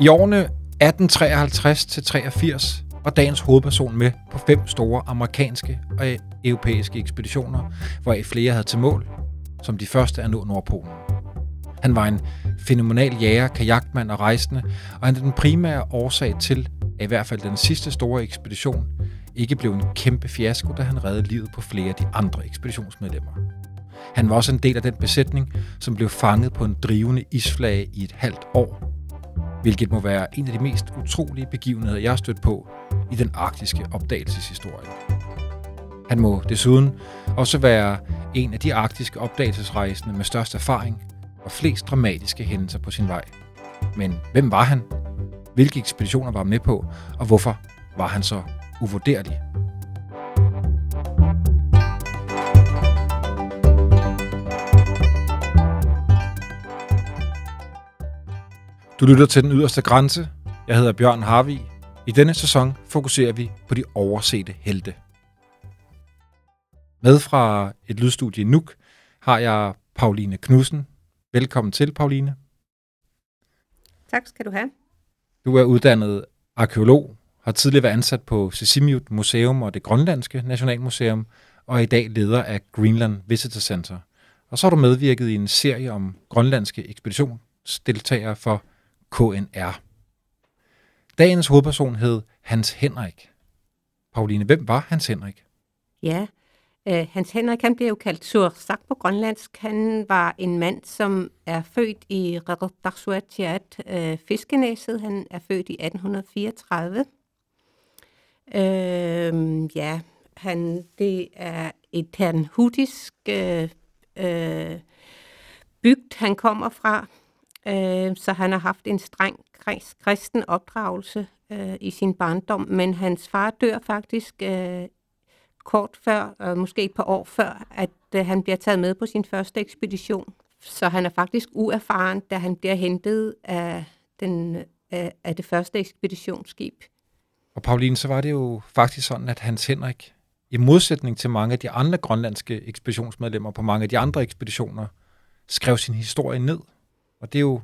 I årene 1853 til 83 var dagens hovedperson med på fem store amerikanske og europæiske ekspeditioner, hvoraf flere havde til mål, som de første at nå Nordpolen. Han var en fænomenal jæger, kajakmand og rejsende, og han er den primære årsag til, at i hvert fald den sidste store ekspedition ikke blev en kæmpe fiasko, da han reddede livet på flere af de andre ekspeditionsmedlemmer. Han var også en del af den besætning, som blev fanget på en drivende isflage i et halvt år, hvilket må være en af de mest utrolige begivenheder, jeg har stødt på i den arktiske opdagelseshistorie. Han må desuden også være en af de arktiske opdagelsesrejsende med størst erfaring og flest dramatiske hændelser på sin vej. Men hvem var han? Hvilke ekspeditioner var han med på? Og hvorfor var han så uvurderlig? Du lytter til Den Yderste Grænse. Jeg hedder Bjørn Harvi. I denne sæson fokuserer vi på de oversete helte. Med fra et lydstudie i Nuuk har jeg Pauline Knudsen. Velkommen til, Pauline. Tak skal du have. Du er uddannet arkeolog, har tidligere været ansat på Sisimiut Museum og det Grønlandske Nationalmuseum, og er i dag leder af Greenland Visitor Center. Og så har du medvirket i en serie om grønlandske ekspeditionsdeltagere for KNR. Dagens hovedperson hed Hans Henrik. Pauline, hvem var Hans Henrik? Ja, øh, Hans Henrik han blev jo kaldt Sursak på grønlandsk. Han var en mand, som er født i Rarabdaksuatiat, øh, Fiskenæset. Han er født i 1834. Øh, ja, han, det er et ternhutisk øh, øh, bygd, han kommer fra. Øh, så han har haft en streng kristen opdragelse øh, i sin barndom, men hans far dør faktisk øh, kort før, øh, måske et par år før, at øh, han bliver taget med på sin første ekspedition. Så han er faktisk uerfaren, da han bliver hentet af, den, øh, af det første ekspeditionsskib. Og Pauline, så var det jo faktisk sådan, at Hans Henrik, i modsætning til mange af de andre grønlandske ekspeditionsmedlemmer på mange af de andre ekspeditioner, skrev sin historie ned. Og det er jo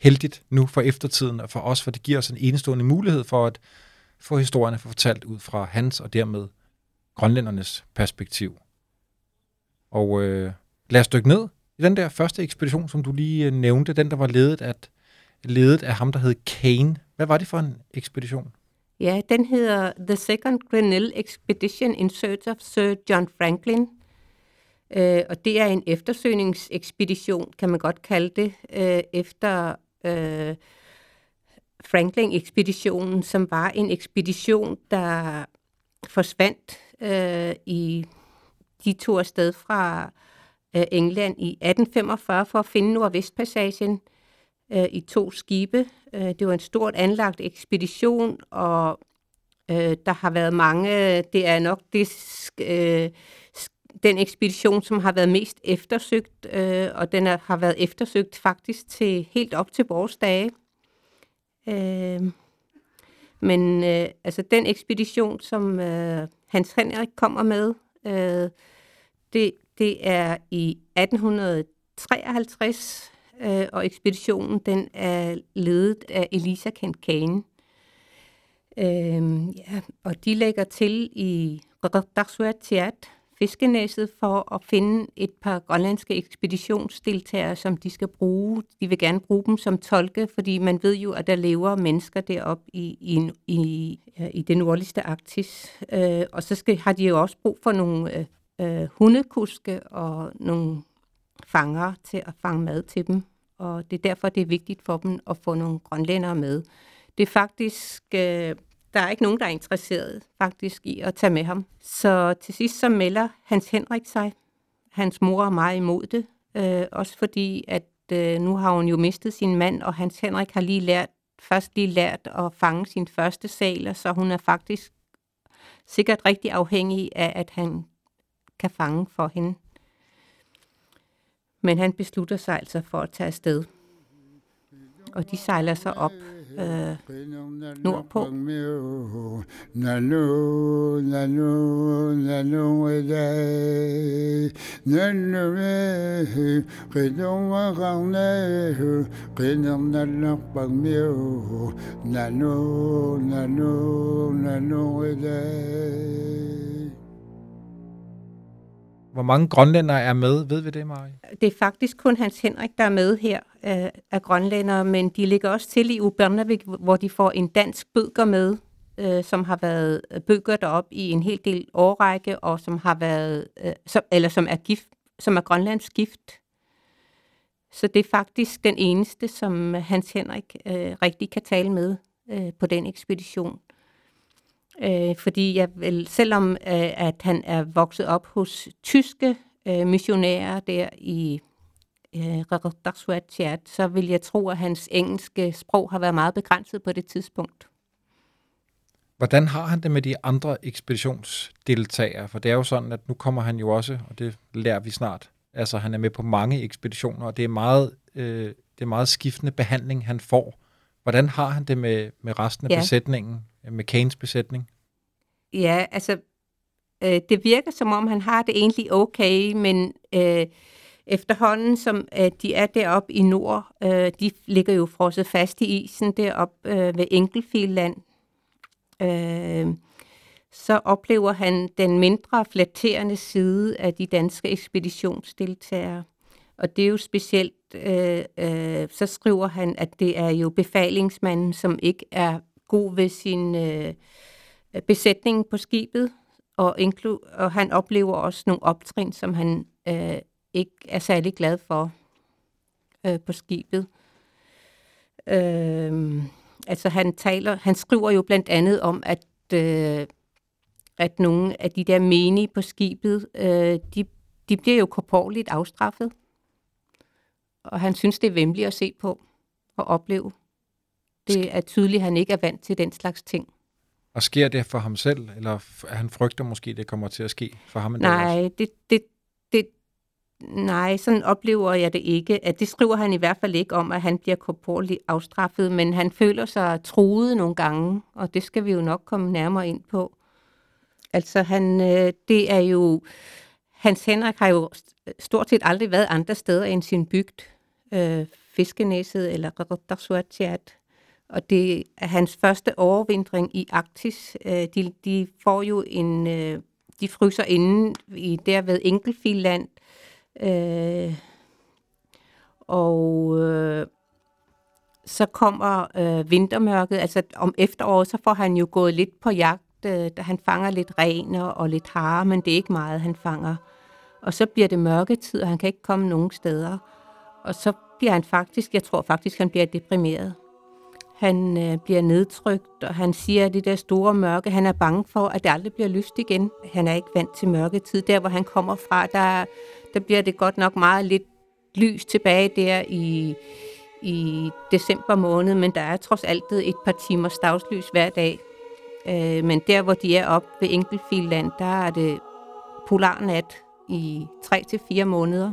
heldigt nu for eftertiden og for os, for det giver os en enestående mulighed for at få historierne fortalt ud fra hans og dermed grønlændernes perspektiv. Og øh, lad os dykke ned i den der første ekspedition, som du lige øh, nævnte, den der var ledet af, ledet af ham, der hed Kane. Hvad var det for en ekspedition? Ja, den hedder The Second Grinnell Expedition in Search of Sir John Franklin – Øh, og det er en eftersøgningsekspedition, kan man godt kalde det, øh, efter øh, Franklin-ekspeditionen, som var en ekspedition, der forsvandt øh, i de to afsted fra øh, England i 1845 for at finde Nordvestpassagen øh, i to skibe. Øh, det var en stort anlagt ekspedition, og øh, der har været mange, det er nok det øh, den ekspedition, som har været mest eftersøgt, øh, og den er, har været eftersøgt faktisk til helt op til vores dage. Øh, men øh, altså den ekspedition, som øh, Hans Henrik kommer med, øh, det, det er i 1853, øh, og ekspeditionen den er ledet af Elisa Kent Kane. Øh, ja, og de lægger til i Radarsua Fiskenæsset for at finde et par grønlandske ekspeditionsdeltagere, som de skal bruge. De vil gerne bruge dem som tolke, fordi man ved jo, at der lever mennesker deroppe i, i, i, i det nordligste Arktis. Øh, og så skal, har de jo også brug for nogle øh, øh hundekuske og nogle fanger til at fange mad til dem. Og det er derfor, det er vigtigt for dem at få nogle grønlændere med. Det er faktisk... Øh, der er ikke nogen, der er interesseret faktisk i at tage med ham. Så til sidst så melder Hans Henrik sig. Hans mor er meget imod det. Øh, også fordi, at øh, nu har hun jo mistet sin mand, og Hans Henrik har lige lært, først lige lært at fange sin første saler, så hun er faktisk sikkert rigtig afhængig af, at han kan fange for hende. Men han beslutter sig altså for at tage afsted. Og de sejler så op Ờ. nụ phúc. nanu nanu nanu đây. Nanu mê khi đông hoa khang nê khi đông nanu bằng miêu nanu nanu nanu đây. Hvor mange grønlændere er med? Ved vi det, Marie? Det er faktisk kun Hans Henrik, der er med her øh, af grønlændere, men de ligger også til i Ubernavik, hvor de får en dansk bøger med, øh, som har været øh, bøger derop i en hel del årrække, og som har været, øh, som, eller som er gift, som er Grønlands gift. Så det er faktisk den eneste, som Hans Henrik øh, rigtig kan tale med øh, på den ekspedition. Øh, fordi jeg vil, selvom øh, at han er vokset op hos tyske øh, missionærer der i øh, så vil jeg tro, at hans engelske sprog har været meget begrænset på det tidspunkt. Hvordan har han det med de andre ekspeditionsdeltagere? For det er jo sådan, at nu kommer han jo også, og det lærer vi snart, altså han er med på mange ekspeditioner, og det er meget, øh, det er meget skiftende behandling, han får. Hvordan har han det med, med resten af ja. besætningen, med Kanes besætning? Ja, altså, øh, det virker som om, han har det egentlig okay, men øh, efterhånden, som øh, de er deroppe i nord, øh, de ligger jo frosset fast i isen deroppe øh, ved Enkelfieldland, øh, så oplever han den mindre flatterende side af de danske ekspeditionsdeltagere. Og det er jo specielt, øh, øh, så skriver han, at det er jo befalingsmanden, som ikke er god ved sin øh, besætning på skibet, og, inklu- og han oplever også nogle optrin, som han øh, ikke er særlig glad for øh, på skibet. Øh, altså han taler, han skriver jo blandt andet om, at øh, at nogle af de der menige på skibet, øh, de, de bliver jo korporligt afstraffet. Og han synes, det er vemmeligt at se på og opleve. Det er tydeligt, at han ikke er vant til den slags ting. Og sker det for ham selv, eller han frygter måske, det kommer til at ske for ham? Nej, det, det, det, nej, sådan oplever jeg det ikke. At det skriver han i hvert fald ikke om, at han bliver korporligt afstraffet, men han føler sig truet nogle gange, og det skal vi jo nok komme nærmere ind på. Altså, han, øh, det er jo... Hans Henrik har jo stort set aldrig været andre steder end sin bygd. Øh, Fiskenæsset eller Radarswatchat. Og det er hans første overvintring i Arktis. Øh, de, de får jo en... Øh, de fryser inde i derved ved Øh, og øh, så kommer øh, vintermørket. Altså om efteråret, så får han jo gået lidt på jagt øh, han fanger lidt rener og lidt hare, men det er ikke meget, han fanger. Og så bliver det mørketid, og han kan ikke komme nogen steder. Og så bliver han faktisk, jeg tror faktisk, han bliver deprimeret. Han øh, bliver nedtrykt, og han siger, at det der store mørke, han er bange for, at det aldrig bliver lyst igen. Han er ikke vant til mørketid. Der, hvor han kommer fra, der, der bliver det godt nok meget lidt lys tilbage der i, i december måned, men der er trods alt et par timers dagslys hver dag. Øh, men der, hvor de er oppe ved Enkelfieldland, der er det polarnat i 3 til 4 måneder.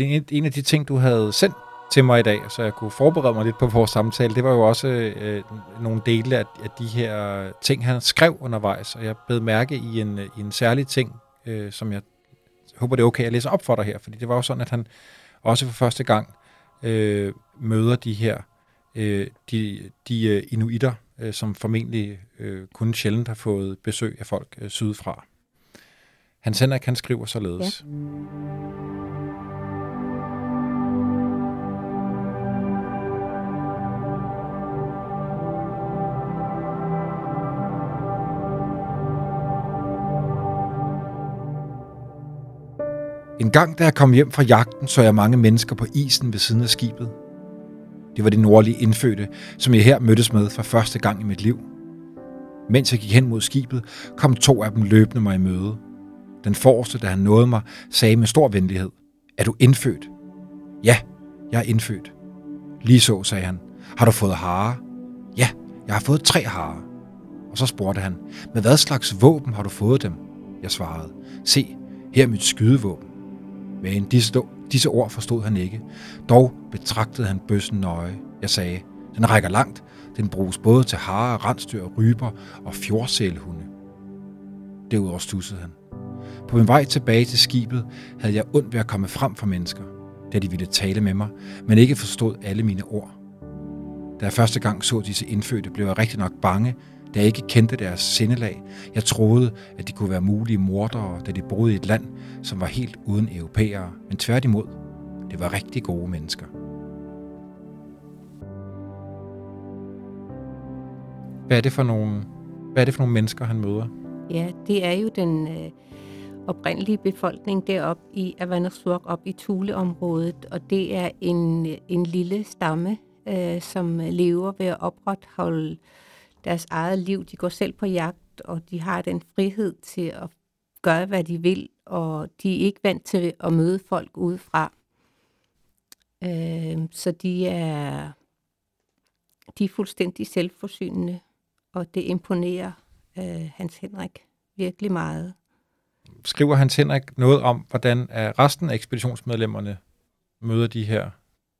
Pauline, en af de ting, du havde sendt til mig i dag, så jeg kunne forberede mig lidt på vores samtale, det var jo også øh, nogle dele af, af de her ting, han skrev undervejs, og jeg blev mærke i en, øh, i en særlig ting, øh, som jeg håber, det er okay at læse op for dig her, fordi det var jo sådan, at han også for første gang øh, møder de her øh, de, de øh, inuitter, øh, som formentlig øh, kun sjældent har fået besøg af folk øh, sydfra. Hans Henrik, han skriver således. Ja. En gang, da jeg kom hjem fra jagten, så jeg mange mennesker på isen ved siden af skibet. Det var de nordlige indfødte, som jeg her mødtes med for første gang i mit liv. Mens jeg gik hen mod skibet, kom to af dem løbende mig i møde. Den forreste, da han nåede mig, sagde med stor venlighed, Er du indfødt? Ja, jeg er indfødt. Lige så, sagde han. Har du fået hare? Ja, jeg har fået tre hare. Og så spurgte han, med hvad slags våben har du fået dem? Jeg svarede, se, her er mit skydevåben. Men disse, disse ord forstod han ikke. Dog betragtede han bøssen nøje. Jeg sagde, den rækker langt. Den bruges både til harer, rensdyr, ryber og fjordsælhunde. Derudover stussede han. På min vej tilbage til skibet havde jeg ondt ved at komme frem for mennesker, da de ville tale med mig, men ikke forstod alle mine ord. Da jeg første gang så disse indfødte, blev jeg rigtig nok bange, da jeg ikke kendte deres sindelag. Jeg troede, at de kunne være mulige mordere, da de boede i et land, som var helt uden europæere, men tværtimod, det var rigtig gode mennesker. Hvad er det for nogle, hvad er det for nogle mennesker, han møder? Ja, det er jo den øh, oprindelige befolkning deroppe i Avanasuk, op i Thuleområdet, og det er en, en lille stamme, øh, som lever ved at opretholde deres eget liv. De går selv på jagt, og de har den frihed til at gøre, hvad de vil, og de er ikke vant til at møde folk udefra. Øh, så de er, de er fuldstændig selvforsynende, og det imponerer øh, Hans Henrik virkelig meget. Skriver Hans Henrik noget om, hvordan resten af ekspeditionsmedlemmerne møder de her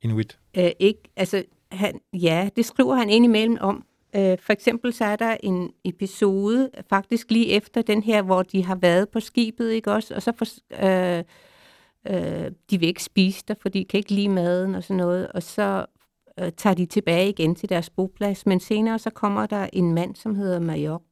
inuit? Øh, ikke, altså, han, ja, det skriver han indimellem om. Øh, for eksempel så er der en episode, faktisk lige efter den her, hvor de har været på skibet, ikke også? Og så for, øh, øh, de vil ikke spise der, for de kan ikke lide maden og sådan noget. Og så øh, tager de tilbage igen til deres boplads. Men senere så kommer der en mand, som hedder Major,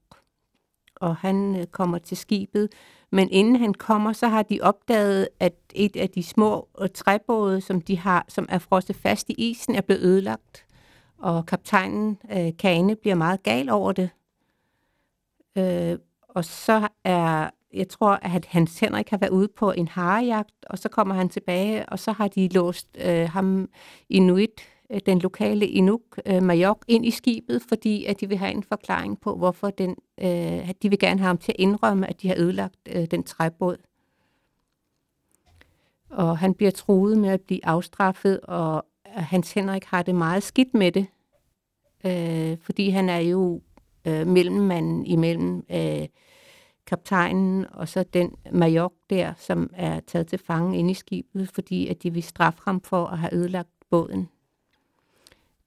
og han øh, kommer til skibet. Men inden han kommer, så har de opdaget, at et af de små øh, træbåde, som de har, som er frosset fast i isen, er blevet ødelagt. Og kaptajnen, øh, Kane, bliver meget gal over det. Øh, og så er, jeg tror, at Hans Henrik har været ude på en harejagt, og så kommer han tilbage, og så har de låst øh, ham Inuit, øh, den lokale Inuk øh, Majok, ind i skibet, fordi at de vil have en forklaring på, hvorfor den, øh, at de vil gerne have ham til at indrømme, at de har ødelagt øh, den træbåd. Og han bliver truet med at blive afstraffet, og Hans Henrik har det meget skidt med det, øh, fordi han er jo øh, mellemmanden imellem øh, kaptajnen og så den majok der, som er taget til fange inde i skibet, fordi at de vil straffe ham for at have ødelagt båden.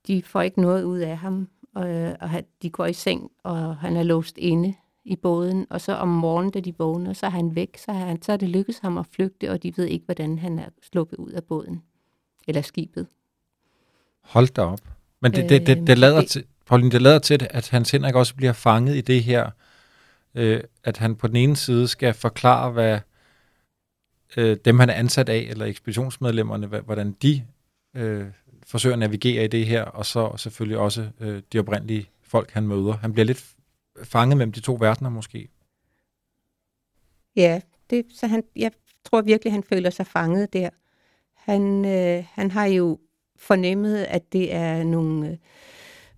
De får ikke noget ud af ham, og, øh, og de går i seng, og han er låst inde i båden, og så om morgenen, da de vågner, så er han væk, så, er, han, så er det lykkedes ham at flygte, og de ved ikke, hvordan han er sluppet ud af båden, eller skibet. Hold da op. Men det, det, det, det, lader til, Pauline, det lader til, at Hans Henrik også bliver fanget i det her, øh, at han på den ene side skal forklare, hvad øh, dem, han er ansat af, eller ekspeditionsmedlemmerne, hvordan de øh, forsøger at navigere i det her, og så selvfølgelig også øh, de oprindelige folk, han møder. Han bliver lidt fanget mellem de to verdener måske. Ja, det, så han, jeg tror virkelig, han føler sig fanget der. Han, øh, han har jo fornemmet, at det er nogle øh,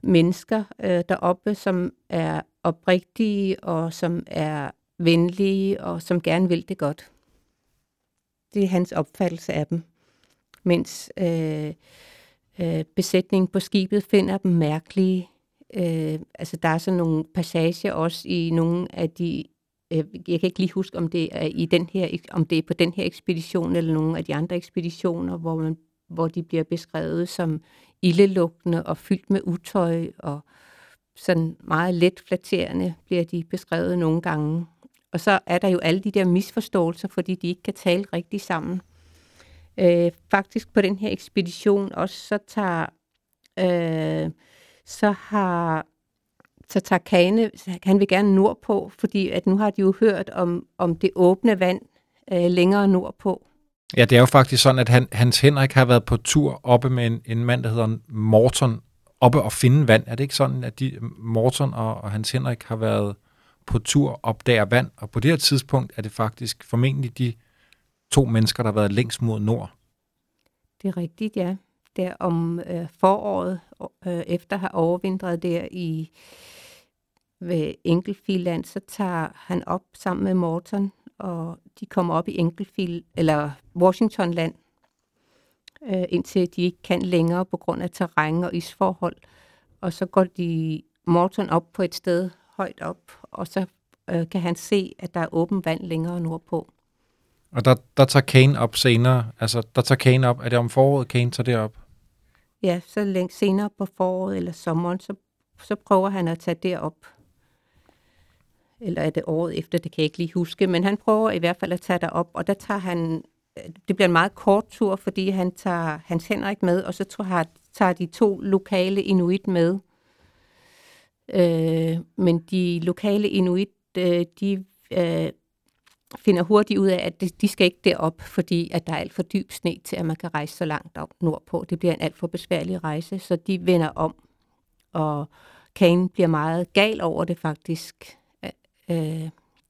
mennesker øh, deroppe, som er oprigtige og som er venlige og som gerne vil det godt. Det er hans opfattelse af dem. Mens øh, øh, besætningen på skibet finder dem mærkelige. Øh, altså der er sådan nogle passager også i nogle af de øh, jeg kan ikke lige huske, om det er i den her, om det er på den her ekspedition eller nogle af de andre ekspeditioner, hvor man hvor de bliver beskrevet som ildelugtende og fyldt med utøj, og sådan meget let flatterende bliver de beskrevet nogle gange. Og så er der jo alle de der misforståelser, fordi de ikke kan tale rigtig sammen. Øh, faktisk på den her ekspedition også, så tager, øh, så har så tager Kane, han vil gerne nordpå, fordi at nu har de jo hørt om, om det åbne vand øh, længere nordpå. Ja, det er jo faktisk sådan, at han, Hans Henrik har været på tur oppe med en, en mand, der hedder Morton, oppe og finde vand. Er det ikke sådan, at de, Morton og, og Hans Henrik har været på tur opdager vand, og på det her tidspunkt er det faktisk formentlig de to mennesker, der har været længst mod nord. Det er rigtigt, ja. Der om øh, foråret, øh, efter at have overvintret der i ved Enkelfiland, så tager han op sammen med Morton, og de kommer op i Enkelfield, eller Washingtonland, øh, indtil de ikke kan længere på grund af terræn og isforhold. Og så går de Morton op på et sted højt op, og så øh, kan han se, at der er åben vand længere nordpå. Og der, der tager Kane op senere, altså der tager Kane op, er det om foråret, Kane tager det op? Ja, så længe senere på foråret eller sommeren, så, så prøver han at tage det op. Eller er det året efter, det kan jeg ikke lige huske, men han prøver i hvert fald at tage op, og der tager han, øh, det bliver en meget kort tur, fordi han tager Hans Henrik med, og så tror han tager de to lokale inuit med. Øh, men de lokale inuit, øh, de øh, finder hurtigt ud af, at de skal ikke derop, fordi at der er alt for dyb sne til, at man kan rejse så langt op nordpå. Det bliver en alt for besværlig rejse, så de vender om. Og Kane bliver meget gal over det faktisk, øh,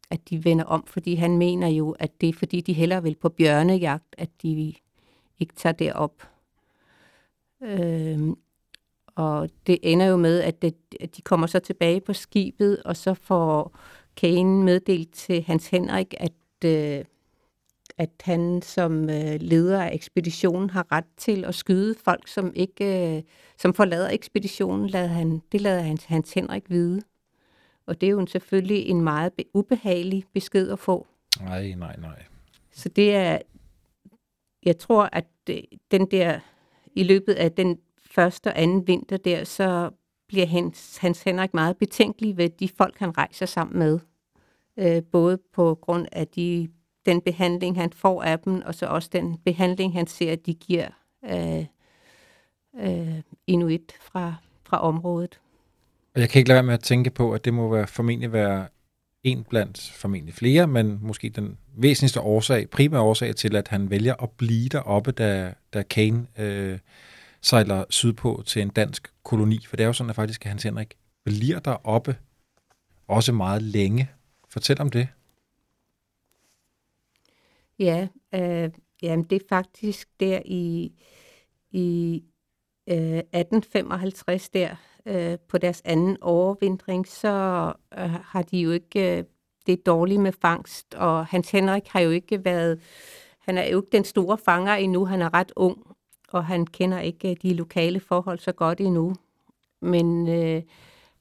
at de vender om, fordi han mener jo, at det er fordi, de hellere vil på bjørnejagt, at de ikke tager derop. Øh, og det ender jo med, at, det, at de kommer så tilbage på skibet, og så får Kane meddelt til Hans Henrik, at, øh, at han som øh, leder af ekspeditionen har ret til at skyde folk, som ikke øh, som forlader ekspeditionen. Lader han, det lader Hans, Hans Henrik vide. Og det er jo selvfølgelig en meget ubehagelig besked at få. Nej, nej, nej. Så det er, jeg tror, at den der, i løbet af den første og anden vinter der, så bliver Hans, Hans Henrik meget betænkelig ved de folk, han rejser sammen med. Øh, både på grund af de, den behandling, han får af dem, og så også den behandling, han ser, de giver øh, øh, inuit fra, fra området. Og jeg kan ikke lade være med at tænke på, at det må være, formentlig være en blandt formentlig flere, men måske den væsentligste årsag, primære årsag til, at han vælger at blive deroppe, da, da Kane øh, sejler sydpå til en dansk koloni. For det er jo sådan, at faktisk Hans Henrik bliver deroppe også meget længe. Fortæl om det. Ja, øh, jamen det er faktisk der i, i øh, 1855 der, øh, på deres anden overvintring, så øh, har de jo ikke øh, det dårlige med fangst, og Hans Henrik har jo ikke været, han er jo ikke den store fanger endnu, han er ret ung, og han kender ikke øh, de lokale forhold så godt endnu. Men øh,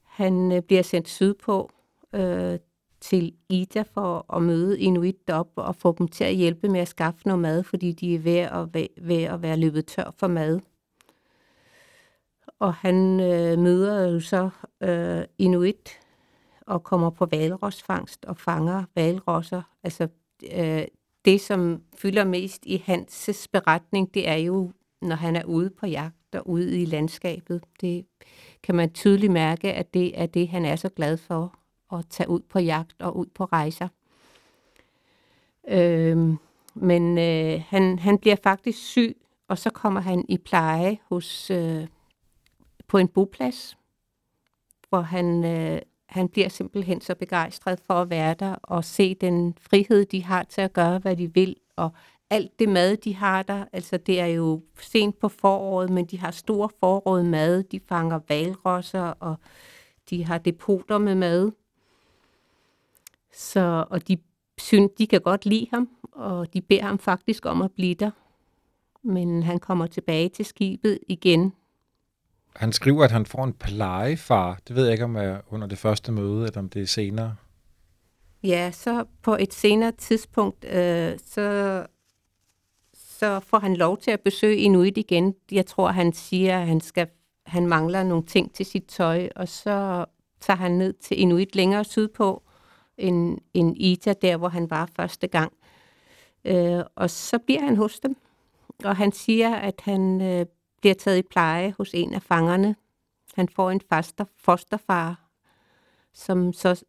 han øh, bliver sendt sydpå øh, til Ida for at møde Inuit op og få dem til at hjælpe med at skaffe noget mad, fordi de er ved at, ved at være løbet tør for mad. Og han øh, møder jo så øh, Inuit og kommer på valrosfangst og fanger valrosser. Altså øh, det, som fylder mest i hans beretning, det er jo når han er ude på jagt og ude i landskabet. Det kan man tydeligt mærke, at det er det, han er så glad for, at tage ud på jagt og ud på rejser. Øh, men øh, han, han bliver faktisk syg, og så kommer han i pleje hos øh, på en boplads, hvor han, øh, han bliver simpelthen så begejstret for at være der og se den frihed, de har til at gøre, hvad de vil, og alt det mad, de har der, altså det er jo sent på foråret, men de har stor foråret mad, de fanger valrosser, og de har depoter med mad. Så, og de synes, de kan godt lide ham, og de beder ham faktisk om at blive der. Men han kommer tilbage til skibet igen. Han skriver, at han får en plejefar. Det ved jeg ikke, om det er under det første møde, eller om det er senere. Ja, så på et senere tidspunkt, øh, så så får han lov til at besøge Inuit igen. Jeg tror, han siger, at han, skal, han mangler nogle ting til sit tøj, og så tager han ned til Inuit længere sydpå, end, end Ita, der hvor han var første gang. Øh, og så bliver han hos dem, og han siger, at han øh, bliver taget i pleje hos en af fangerne. Han får en faster, fosterfar, som så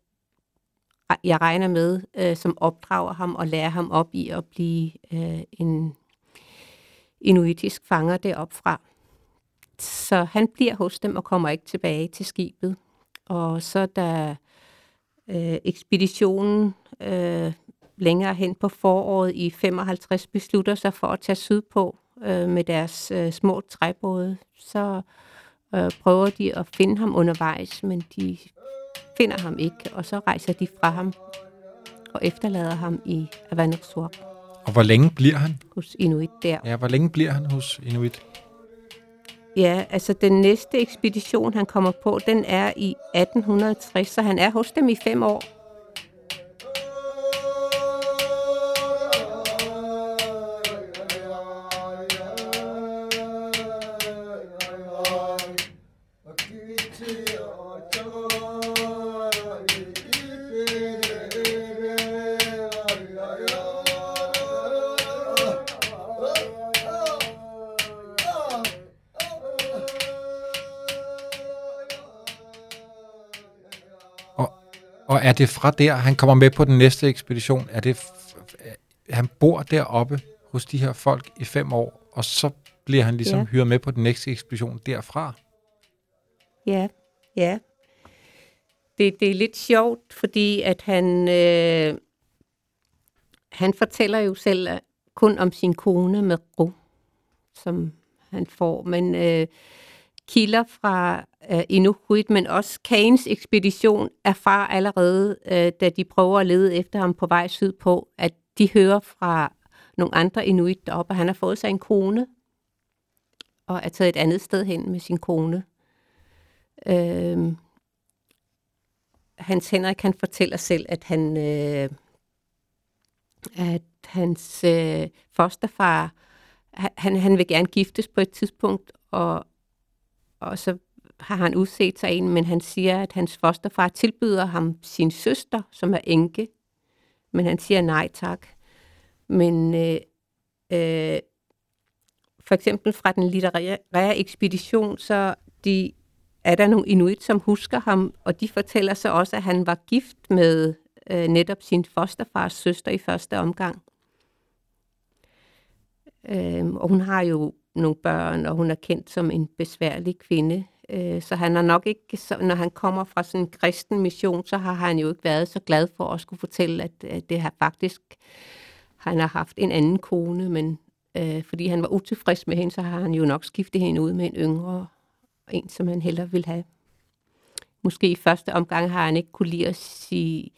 jeg regner med, øh, som opdrager ham og lærer ham op i at blive øh, en inuitisk fanger deroppe fra. Så han bliver hos dem og kommer ikke tilbage til skibet. Og så da øh, ekspeditionen øh, længere hen på foråret i 55 beslutter sig for at tage sydpå øh, med deres øh, små træbåde, så øh, prøver de at finde ham undervejs, men de finder ham ikke, og så rejser de fra ham og efterlader ham i Avanuksuaq Og hvor længe bliver han? hos Inuit der. Ja, hvor længe bliver han hos Inuit? Ja, altså den næste ekspedition, han kommer på, den er i 1860, så han er hos dem i fem år. Det fra der, han kommer med på den næste ekspedition? Er det, han bor deroppe hos de her folk i fem år, og så bliver han ligesom Ja. hyret med på den næste ekspedition derfra? Ja, ja. Det, det er lidt sjovt, fordi at han, øh, han fortæller jo selv øh, kun om sin kone med ro, som han får. Men øh, kilder fra øh, Inuit, men også Kanes ekspedition, erfarer allerede, øh, da de prøver at lede efter ham på vej sydpå, at de hører fra nogle andre Inuit deroppe, at han har fået sig en kone, og er taget et andet sted hen med sin kone. Øh, Hans Henrik, han fortæller selv, at han, øh, at hans øh, fosterfar, han, han vil gerne giftes på et tidspunkt, og, og så har han udset sig en, men han siger, at hans fosterfar tilbyder ham sin søster, som er enke, men han siger nej tak. Men øh, øh, for eksempel fra den litterære ekspedition, så de er der nogle inuit, som husker ham, og de fortæller så også, at han var gift med øh, netop sin fosterfars søster i første omgang. Øh, og hun har jo nogle børn, og hun er kendt som en besværlig kvinde. Øh, så han har nok ikke, så, når han kommer fra sådan en kristen mission, så har han jo ikke været så glad for at skulle fortælle, at, at det har faktisk, han har haft en anden kone, men øh, fordi han var utilfreds med hende, så har han jo nok skiftet hende ud med en yngre en, som han hellere vil have. Måske i første omgang har han ikke kunne lide at sige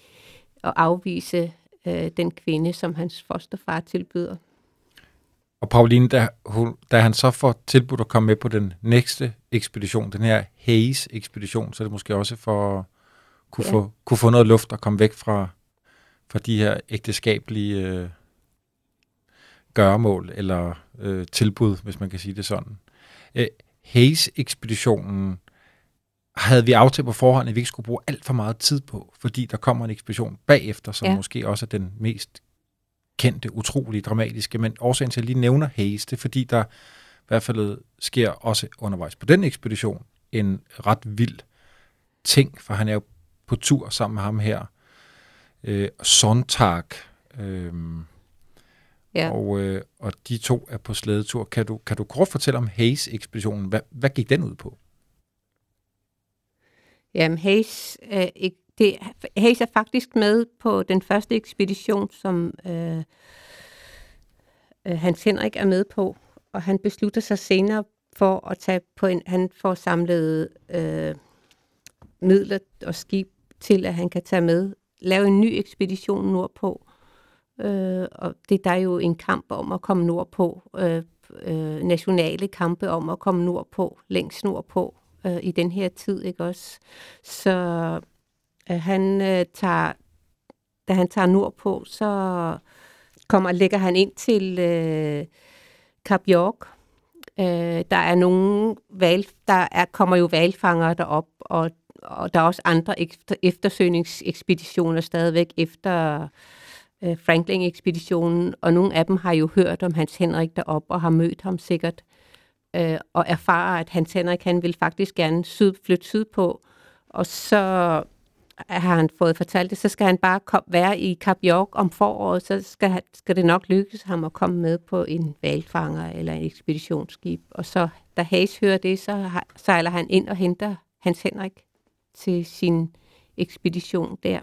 og afvise øh, den kvinde, som hans fosterfar tilbyder. Og Pauline, da, hun, da han så får tilbudt at komme med på den næste ekspedition, den her Hayes-ekspedition, så er det måske også for at kunne, Ja. få, kunne få noget luft og komme væk fra, fra de her ægteskabelige øh, gøremål eller øh, tilbud, hvis man kan sige det sådan. Øh, Hayes-ekspeditionen havde vi aftalt på forhånd, at vi ikke skulle bruge alt for meget tid på, fordi der kommer en ekspedition bagefter, som ja. måske også er den mest kendte, utrolige, dramatiske, men årsagen til, at jeg lige nævner Hayes, det er fordi, der i hvert fald sker også undervejs på den ekspedition en ret vild ting, for han er jo på tur sammen med ham her, øh, Sontag, øh, Ja. og, øh, og de to er på slædetur. Kan du, kan du kort fortælle om Hayes-ekspeditionen? Hvad, hvad gik den ud på? Jamen, Hayes, ikke, det, Hayes er faktisk med på den første ekspedition, som øh, øh, Hans Henrik er med på, og han beslutter sig senere for at tage på en, han får samlet øh, midler og skib til, at han kan tage med, lave en ny ekspedition nordpå. Øh, og det der er jo en kamp om at komme nordpå, øh, øh, nationale kampe om at komme nordpå, længst nordpå øh, i den her tid, ikke også? Så han øh, tager, da han tager nordpå, så kommer lægger han ind til øh, Kap York. Øh, der er nogle val, der er, kommer jo valfangere derop, og, og der er også andre efter, eftersøgningsekspeditioner stadigvæk efter øh, Franklin-ekspeditionen, og nogle af dem har jo hørt om Hans Henrik derop og har mødt ham sikkert, øh, og erfarer, at Hans Henrik han vil faktisk gerne syd, flytte sydpå, og så har han fået fortalt det, så skal han bare kom, være i Kap York om foråret, så skal, skal det nok lykkes ham at komme med på en valfanger eller en ekspeditionsskib. Og så, da Hayes hører det, så har- sejler han ind og henter Hans Henrik til sin ekspedition der.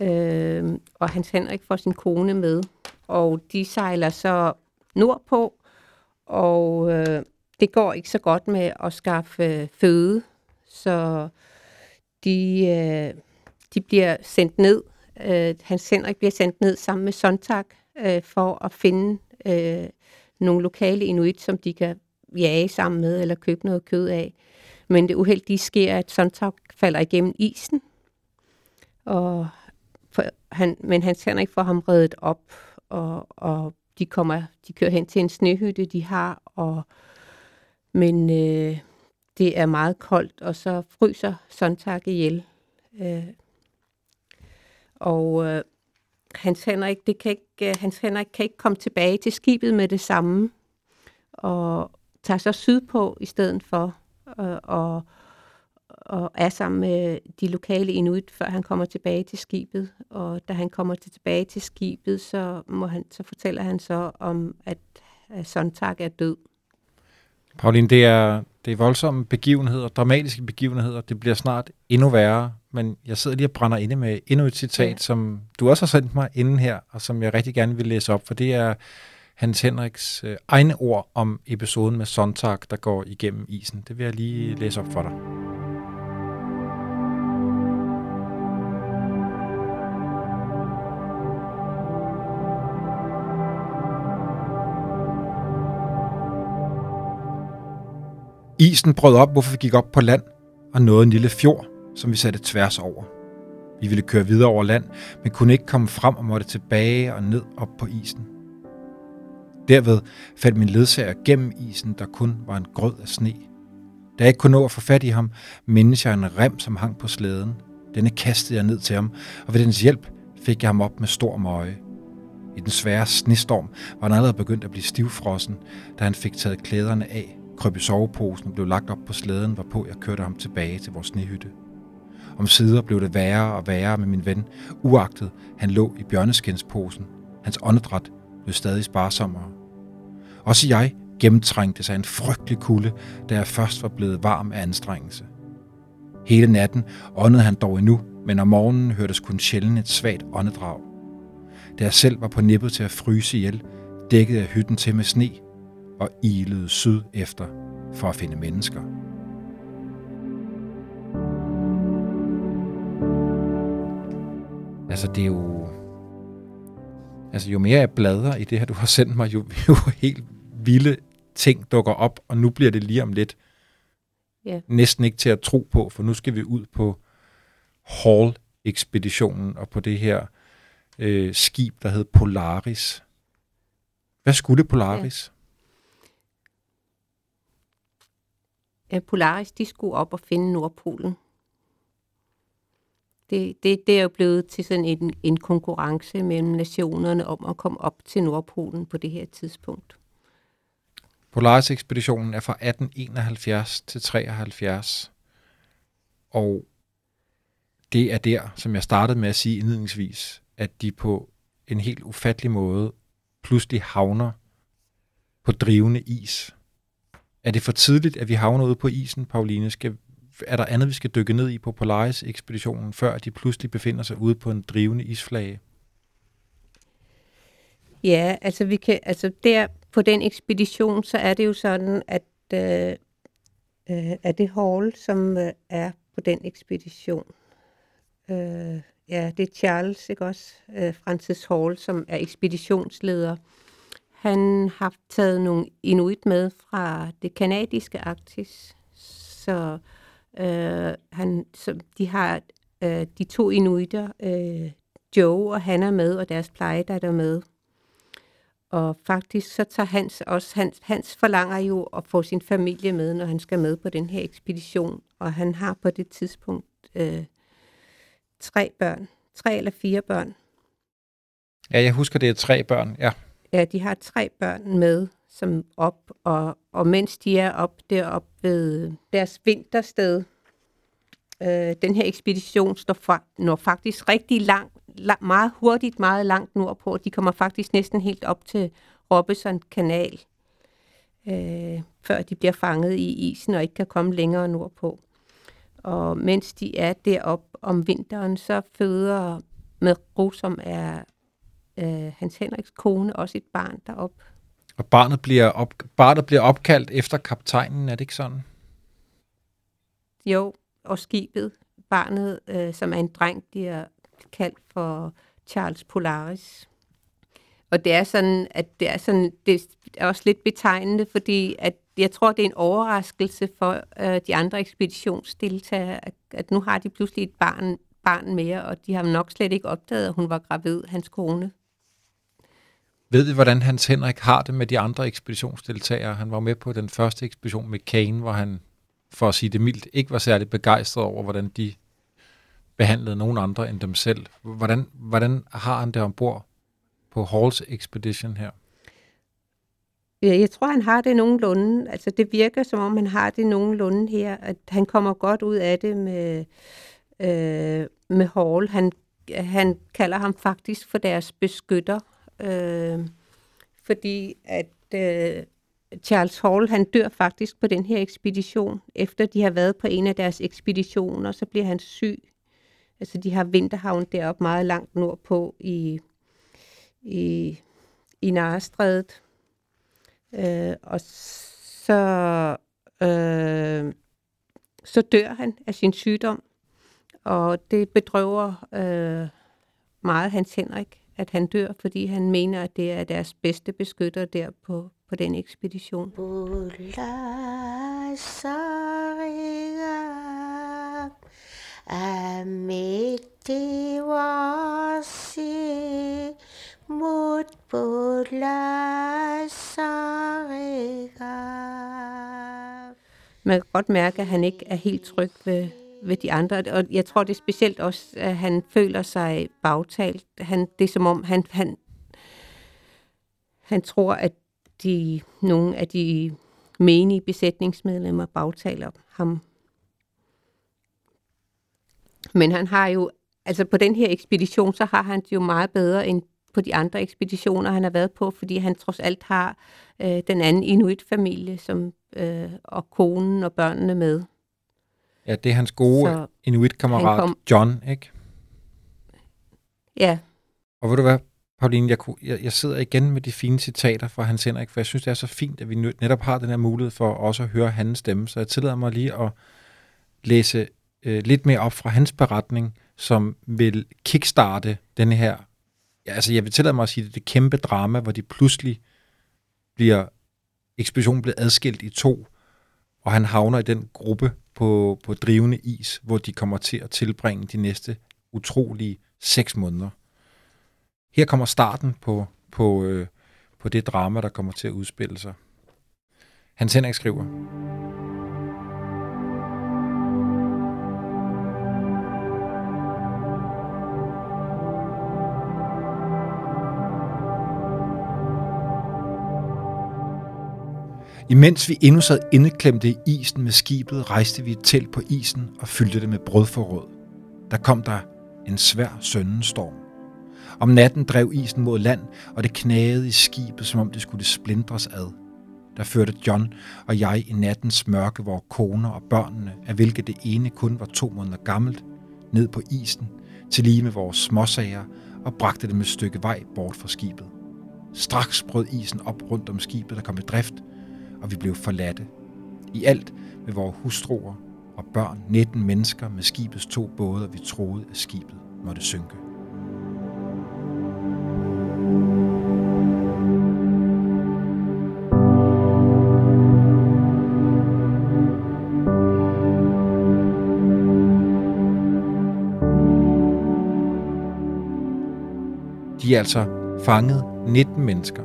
Øh, og Hans Henrik får sin kone med, og de sejler så nordpå, og øh, det går ikke så godt med at skaffe øh, føde, så de, øh, de bliver sendt ned. Øh, Hans Henrik bliver sendt ned sammen med Sontag øh, for at finde øh, nogle lokale inuit, som de kan jage sammen med eller købe noget kød af. Men det uheldige sker, at Sontag falder igennem isen, og for, han, men Hans Henrik får ham reddet op, og, og de kommer, de kører hen til en snehytte, de har, og, men øh, det er meget koldt, og så fryser Sontag ihjel. Øh, og øh, Hans Henrik, det kan ikke, øh, Hans Henrik kan ikke komme tilbage til skibet med det samme, og tager så sydpå i stedet for, øh, og, og er sammen med de lokale inuit, før han kommer tilbage til skibet. Og da han kommer tilbage til skibet, så, må han, så fortæller han så om, at, at Sontag er død. Pauline, det er, det er voldsomme begivenheder, dramatiske begivenheder. Det bliver snart endnu værre, men jeg sidder lige og brænder inde med endnu et citat, ja. som du også har sendt mig inden her, og som jeg rigtig gerne vil læse op, for det er Hans Henriks øh, egne ord om episoden med Sontag, der går igennem isen. Det vil jeg lige læse op for dig. Isen brød op, hvorfor vi gik op på land og nåede en lille fjord, som vi satte tværs over. Vi ville køre videre over land, men kunne ikke komme frem og måtte tilbage og ned op på isen. Derved faldt min ledsager gennem isen, der kun var en grød af sne. Da jeg ikke kunne nå at få fat i ham, mindes jeg en rem, som hang på slæden. Denne kastede jeg ned til ham, og ved dens hjælp fik jeg ham op med stor møje. I den svære snestorm var han allerede begyndt at blive stivfrossen, da han fik taget klæderne af krøb i soveposen og blev lagt op på slæden, hvorpå jeg kørte ham tilbage til vores snehytte. Om sider blev det værre og værre med min ven, uagtet han lå i bjørneskinsposen. Hans åndedræt blev stadig sparsommere. Også jeg gennemtrængte sig en frygtelig kulde, da jeg først var blevet varm af anstrengelse. Hele natten åndede han dog endnu, men om morgenen hørtes kun sjældent et svagt åndedrag. Da jeg selv var på nippet til at fryse ihjel, dækkede jeg hytten til med sne og ilede syd efter for at finde mennesker. Altså, det er jo... Altså, jo mere jeg bladrer i det her, du har sendt mig, jo, jo helt vilde ting dukker op, og nu bliver det lige om lidt Ja. næsten ikke til at tro på, for nu skal vi ud på Hall-ekspeditionen og på det her øh, skib, der hed Polaris. Hvad skulle Polaris? Ja, Øh, Polaris, de skulle op og finde Nordpolen. Det, det, det er jo blevet til sådan en, en konkurrence mellem nationerne om at komme op til Nordpolen på det her tidspunkt. Polaris-ekspeditionen er fra 1871 til 73, og det er der, som jeg startede med at sige indledningsvis, at de på en helt ufattelig måde pludselig havner på drivende is. Er det for tidligt, at vi havner ude på isen, Pauline? Skal, er der andet, vi skal dykke ned i på Polaris-ekspeditionen, før de pludselig befinder sig ude på en drivende isflage? Ja, altså vi kan, altså der på den ekspedition, så er det jo sådan, at, øh, øh, at det Hall, som øh, er på den ekspedition, øh, ja, det er Charles, ikke også? Øh, Francis Hall, som er ekspeditionsleder. Han har taget nogle inuit med fra det kanadiske Arktis, så øh, han, så de har øh, de to inuiter, øh, Joe og Hannah med, og deres plejedatter med. Og faktisk så tager Hans også, Hans, Hans forlanger jo at få sin familie med, når han skal med på den her ekspedition. Og han har på det tidspunkt øh, tre børn, tre eller fire børn. Ja, jeg husker, det er tre børn. Ja. Ja, de har tre børn med, som op, og, og mens de er op derop ved deres vintersted, øh, den her ekspedition står fra, når faktisk rigtig langt, lang, meget hurtigt, meget langt nordpå. De kommer faktisk næsten helt op til Robinson kanal, øh, før de bliver fanget i isen og ikke kan komme længere nordpå. Og mens de er derop om vinteren, så føder med Ro, som er øh, Hans Henriks kone, også et barn derop. Og barnet bliver, op, barnet bliver opkaldt efter kaptajnen, er det ikke sådan? Jo, og skibet barnet, øh, som er en dreng, bliver kaldt for Charles Polaris. Og det er sådan, at det er sådan, det er også lidt betegnende, fordi at jeg tror, det er en overraskelse for øh, de andre ekspeditionsdeltagere, at, at nu har de pludselig et barn, barn mere, og de har nok slet ikke opdaget, at hun var gravid, hans kone. Ved vi, hvordan Hans Henrik har det med de andre ekspeditionsdeltagere? Han var med på den første ekspedition med Kane, hvor han, for at sige det mildt, ikke var særlig begejstret over, hvordan de behandlede nogen andre end dem selv. Hvordan, hvordan har han det ombord på Halls Expedition her? Ja, jeg tror, han har det nogenlunde. Altså, det virker, som om han har det nogenlunde her. At han kommer godt ud af det med, øh, med Hall. Han, han kalder ham faktisk for deres beskytter. Øh, fordi at øh, Charles Hall, han dør faktisk på den her ekspedition. Efter de har været på en af deres ekspeditioner, så bliver han syg. Altså, de har vinterhavn deroppe meget langt nordpå i, i, i Narestrædet. Øh, og så, øh, så dør han af sin sygdom, og det bedrøver øh, meget Hans Henrik, at han dør, fordi han mener, at det er deres bedste beskytter der på, på den ekspedition. Man kan godt mærke, at han ikke er helt tryg ved, ved de andre. Og jeg tror, det er specielt også, at han føler sig bagtalt. Han, det er som om, han, han, han tror, at de, nogle af de menige besætningsmedlemmer bagtaler ham. Men han har jo, altså på den her ekspedition, så har han det jo meget bedre end på de andre ekspeditioner, han har været på, fordi han trods alt har øh, den anden Inuit-familie som, øh, og konen og børnene med. Ja, det er hans gode Så Inuit-kammerat kom... John, ikke? Ja. Og ved du hvad, Pauline, jeg, kunne, jeg, jeg sidder igen med de fine citater fra Hans Henrik, for jeg synes, det er så fint, at vi netop har den her mulighed for også at høre hans stemme. Så jeg tillader mig lige at læse øh, lidt mere op fra hans beretning, som vil kickstarte den her ja, altså jeg vil tillade mig at sige, det, det kæmpe drama, hvor de pludselig bliver, ekspeditionen bliver adskilt i to, og han havner i den gruppe på, på drivende is, hvor de kommer til at tilbringe de næste utrolige seks måneder. Her kommer starten på, på, øh, på det drama, der kommer til at udspille sig. Hans Henrik skriver, Imens vi endnu sad indeklemte i isen med skibet, rejste vi et telt på isen og fyldte det med brødforråd. Der kom der en svær søndenstorm. Om natten drev isen mod land, og det knagede i skibet, som om det skulle splindres ad. Der førte John og jeg i nattens mørke vores koner og børnene, af hvilket det ene kun var to måneder gammelt, ned på isen, til lige med vores småsager, og bragte dem et stykke vej bort fra skibet. Straks brød isen op rundt om skibet, der kom i drift, og vi blev forladte. I alt med vores hustruer og børn 19 mennesker med skibets to både, og vi troede, at skibet måtte synke. De er altså fanget 19 mennesker,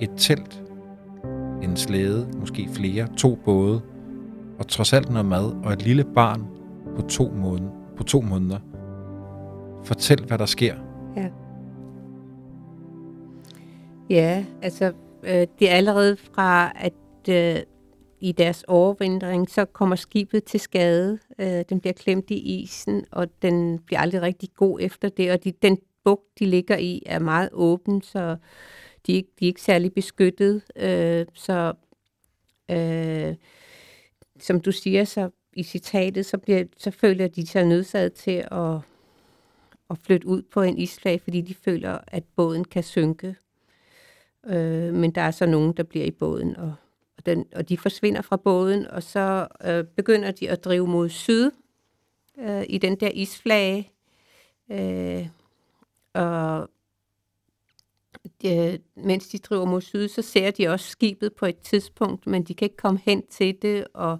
et telt en slæde, måske flere, to både, og trods alt noget mad og et lille barn på to, måneder, på to måneder. Fortæl, hvad der sker. Ja. Ja, altså, øh, det er allerede fra, at øh, i deres overvindring, så kommer skibet til skade. Øh, den bliver klemt i isen, og den bliver aldrig rigtig god efter det. Og de, den bugt, de ligger i, er meget åben, så de er ikke, de er ikke særlig beskyttet, øh, så øh, som du siger så i citatet, så, bliver, så føler de sig nødsaget til at, at flytte ud på en isflag, fordi de føler, at båden kan synke. Øh, men der er så nogen, der bliver i båden, og, og, den, og de forsvinder fra båden, og så øh, begynder de at drive mod syd, øh, i den der isflage. Øh, og de, øh, mens de driver mod syd, så ser de også skibet på et tidspunkt, men de kan ikke komme hen til det, og,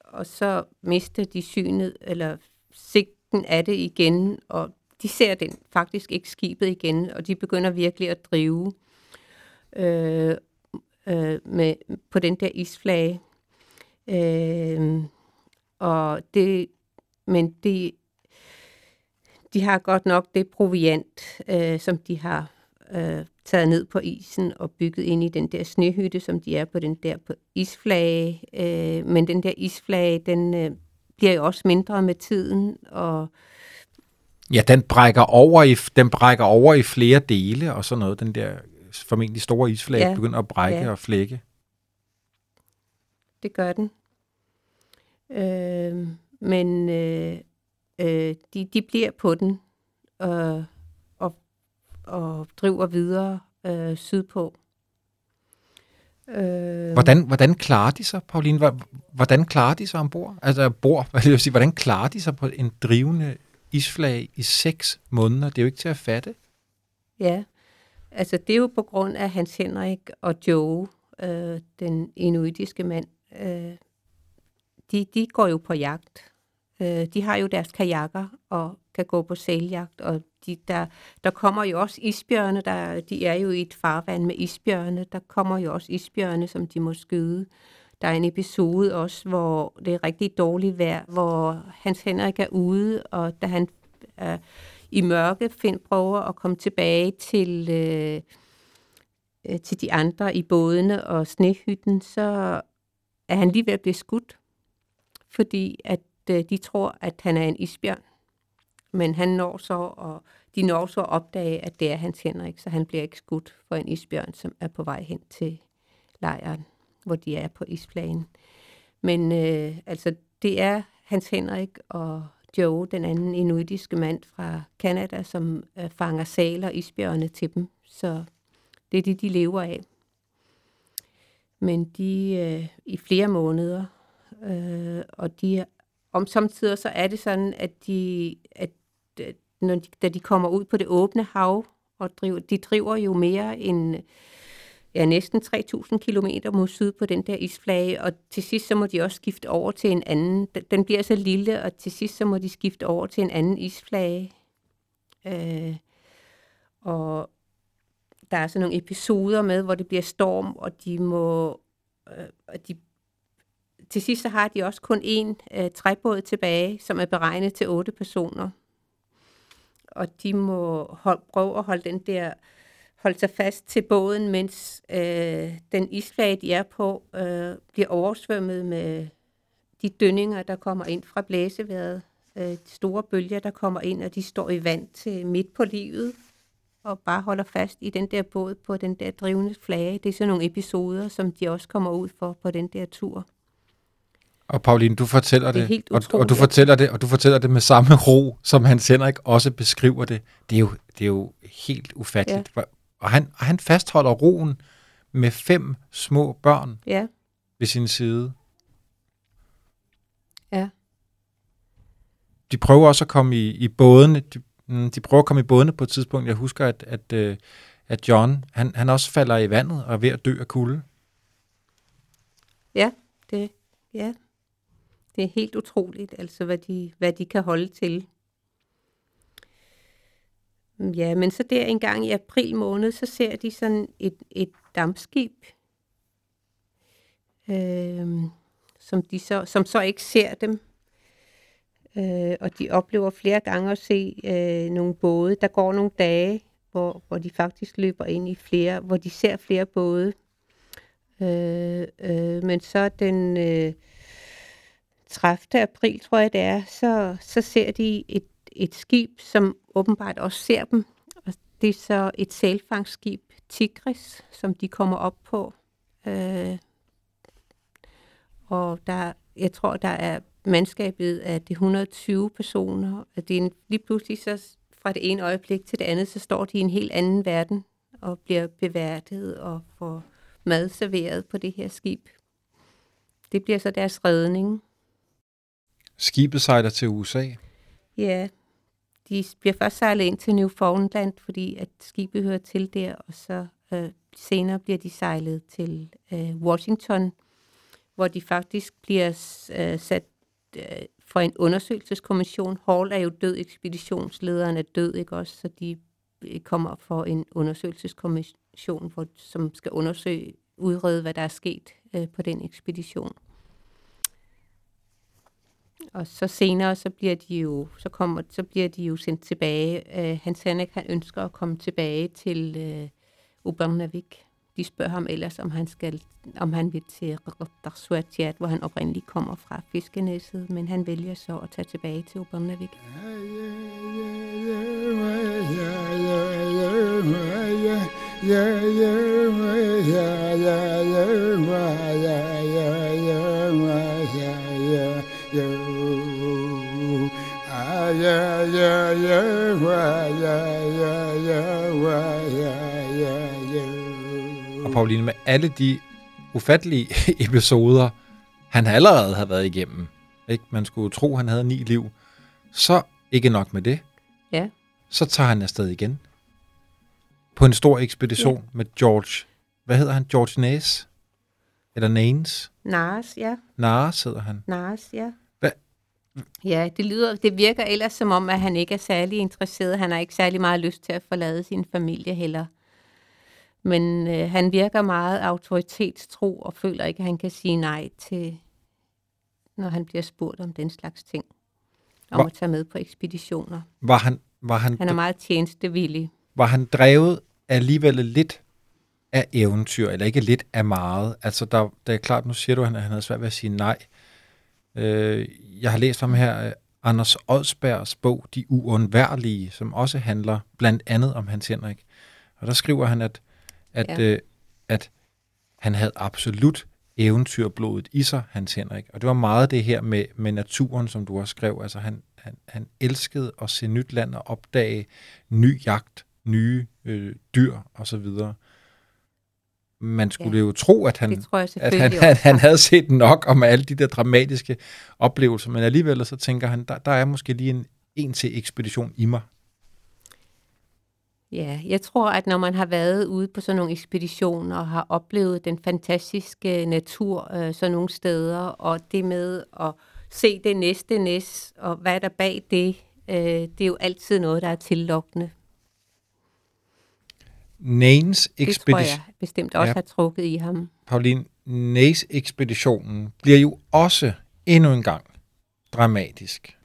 og så mister de synet, eller sigten af det igen, og de ser den faktisk ikke skibet igen, og de begynder virkelig at drive øh, øh, med, på den der isflage. Øh, og det, men det, de har godt nok det proviant, øh, som de har øh, taget ned på isen og bygget ind i den der snehytte, som de er på den der på isflage. Øh, men den der isflage, den øh, bliver jo også mindre med tiden, og Ja, den brækker over i, den brækker over i flere dele og sådan noget. Den der formentlig store isflag ja. begynder at brække ja. og flække. Det gør den. Øh, men øh, øh, de, de bliver på den og, og driver videre øh, sydpå. Øh, hvordan, hvordan klarer de sig, Pauline? Hvordan klarer de sig ombord? Altså, bor, hvad vil sige, hvordan klarer de sig på en drivende isflag i seks måneder? Det er jo ikke til at fatte. Ja, altså det er jo på grund af Hans Henrik og Joe, øh, den inuitiske mand. Øh, de, de går jo på jagt. Øh, de har jo deres kajakker og kan gå på sæljagt, og de, der, der kommer jo også isbjørne, der, de er jo i et farvand med isbjørne, der kommer jo også isbjørne, som de må skyde. Der er en episode også, hvor det er rigtig dårligt vejr, hvor Hans Henrik er ude, og da han øh, i mørke find, prøver at komme tilbage til, øh, øh, til de andre i bådene og snehytten, så er han lige ved at blive skudt, fordi at øh, de tror, at han er en isbjørn. Men han når så, og de når så at opdage, at det er Hans Henrik, så han bliver ikke skudt for en isbjørn, som er på vej hen til lejren hvor de er på isplanen. Men øh, altså, det er Hans Henrik og Joe, den anden inuitiske mand fra Kanada, som øh, fanger saler og isbjørne til dem. Så det er det, de lever af. Men de øh, i flere måneder, øh, og de om samtidig så er det sådan, at de, at når de, da de kommer ud på det åbne hav, og driver, de driver jo mere end ja, næsten 3.000 km mod syd på den der isflage, og til sidst så må de også skifte over til en anden. Den bliver så lille, og til sidst så må de skifte over til en anden isflage. Øh, og der er sådan nogle episoder med, hvor det bliver storm, og de må... Øh, og de, til sidst så har de også kun én øh, træbåd tilbage, som er beregnet til otte personer. Og de må hold, prøve at holde den der holde sig fast til båden, mens øh, den isflage, de er på, øh, bliver oversvømmet med de dønninger, der kommer ind fra blæseværet. Øh, de store bølger, der kommer ind, og de står i vand til midt på livet og bare holder fast i den der båd på den der drivende flage. Det er sådan nogle episoder, som de også kommer ud for på den der tur. Og Pauline, du fortæller det, det og, og du fortæller det, og du fortæller det med samme ro, som Hans Henrik også beskriver det. Det er jo, det er jo helt ufatteligt. Ja. Og han, og han fastholder roen med fem små børn ja. ved sin side. Ja. De prøver også at komme i, i bådene. De, mm, de prøver at komme i bådene på et tidspunkt. Jeg husker, at, at, øh, at John, han, han også falder i vandet og er ved at dø af kulde. Ja, det, ja det er helt utroligt, altså hvad de, hvad de kan holde til. Ja, men så der en gang i april måned, så ser de sådan et, et dampskib, øh, som, de så, som så ikke ser dem. Øh, og de oplever flere gange at se øh, nogle både. Der går nogle dage, hvor, hvor de faktisk løber ind i flere, hvor de ser flere både. Øh, øh, men så den øh, 30. april, tror jeg det er, så, så ser de et et skib, som åbenbart også ser dem. Og det er så et sælfangskib, Tigris, som de kommer op på. Øh, og der, jeg tror, der er mandskabet af de 120 personer. Og det er en, lige pludselig så fra det ene øjeblik til det andet, så står de i en helt anden verden og bliver beværtet og får mad serveret på det her skib. Det bliver så deres redning. Skibet sejler til USA. Ja, de bliver først sejlet ind til Newfoundland, fordi at skibet hører til der, og så øh, senere bliver de sejlet til øh, Washington, hvor de faktisk bliver øh, sat øh, for en undersøgelseskommission. Hall er jo død, ekspeditionslederen er død, ikke også? Så de øh, kommer for en undersøgelseskommission, hvor, som skal undersøge, udrede, hvad der er sket øh, på den ekspedition. Og så senere, så bliver de jo, så kommer, så bliver de jo sendt tilbage. Øh, Hans Henrik, han ønsker at komme tilbage til øh, Ubernavik. De spørger ham ellers, om han, skal, om han vil til Røddagsværtjert, hvor han oprindeligt kommer fra Fiskenæsset, men han vælger så at tage tilbage til Ubernavik. Og Pauline, med alle de ufattelige episoder, han allerede har været igennem, ikke? man skulle tro, han havde ni liv, så ikke nok med det, Ja, så tager han afsted igen på en stor ekspedition ja. med George, hvad hedder han, George Naes? Eller Nanes? Nars, ja. Nares hedder han. Nars, ja. Ja, det, lyder, det virker ellers som om, at han ikke er særlig interesseret. Han har ikke særlig meget lyst til at forlade sin familie heller. Men øh, han virker meget autoritetstro og føler ikke, at han kan sige nej til, når han bliver spurgt om den slags ting. Om Hvor- at tage med på ekspeditioner. Var han, var han, Han er meget tjenestevillig. var han drevet alligevel lidt af eventyr, eller ikke lidt af meget? Altså, der, der er klart, nu siger du, at han, han havde svært ved at sige nej. Øh, jeg har læst om her øh, Anders Odsbergs bog, De Uundværlige, som også handler blandt andet om Hans Henrik. Og der skriver han, at, at, Ja. øh, at han havde absolut eventyrblodet i sig, Hans Henrik. Og det var meget det her med, med naturen, som du også skrev. Altså han, han, han elskede at se nyt land og opdage ny jagt, nye øh, dyr osv. Man skulle Ja. jo tro, at han, at han, også. han, han havde set nok om alle de der dramatiske oplevelser, men alligevel så tænker han, der, der er måske lige en en til ekspedition i mig. Ja, jeg tror, at når man har været ude på sådan nogle ekspeditioner og har oplevet den fantastiske natur øh, sådan nogle steder, og det med at se det næste næs, og hvad er der bag det, øh, det er jo altid noget, der er tillokkende. Nanes Det tror ekspedition, jeg bestemt også Ja. har trukket i ham. Pauline, Nays ekspeditionen bliver jo også endnu en gang dramatisk.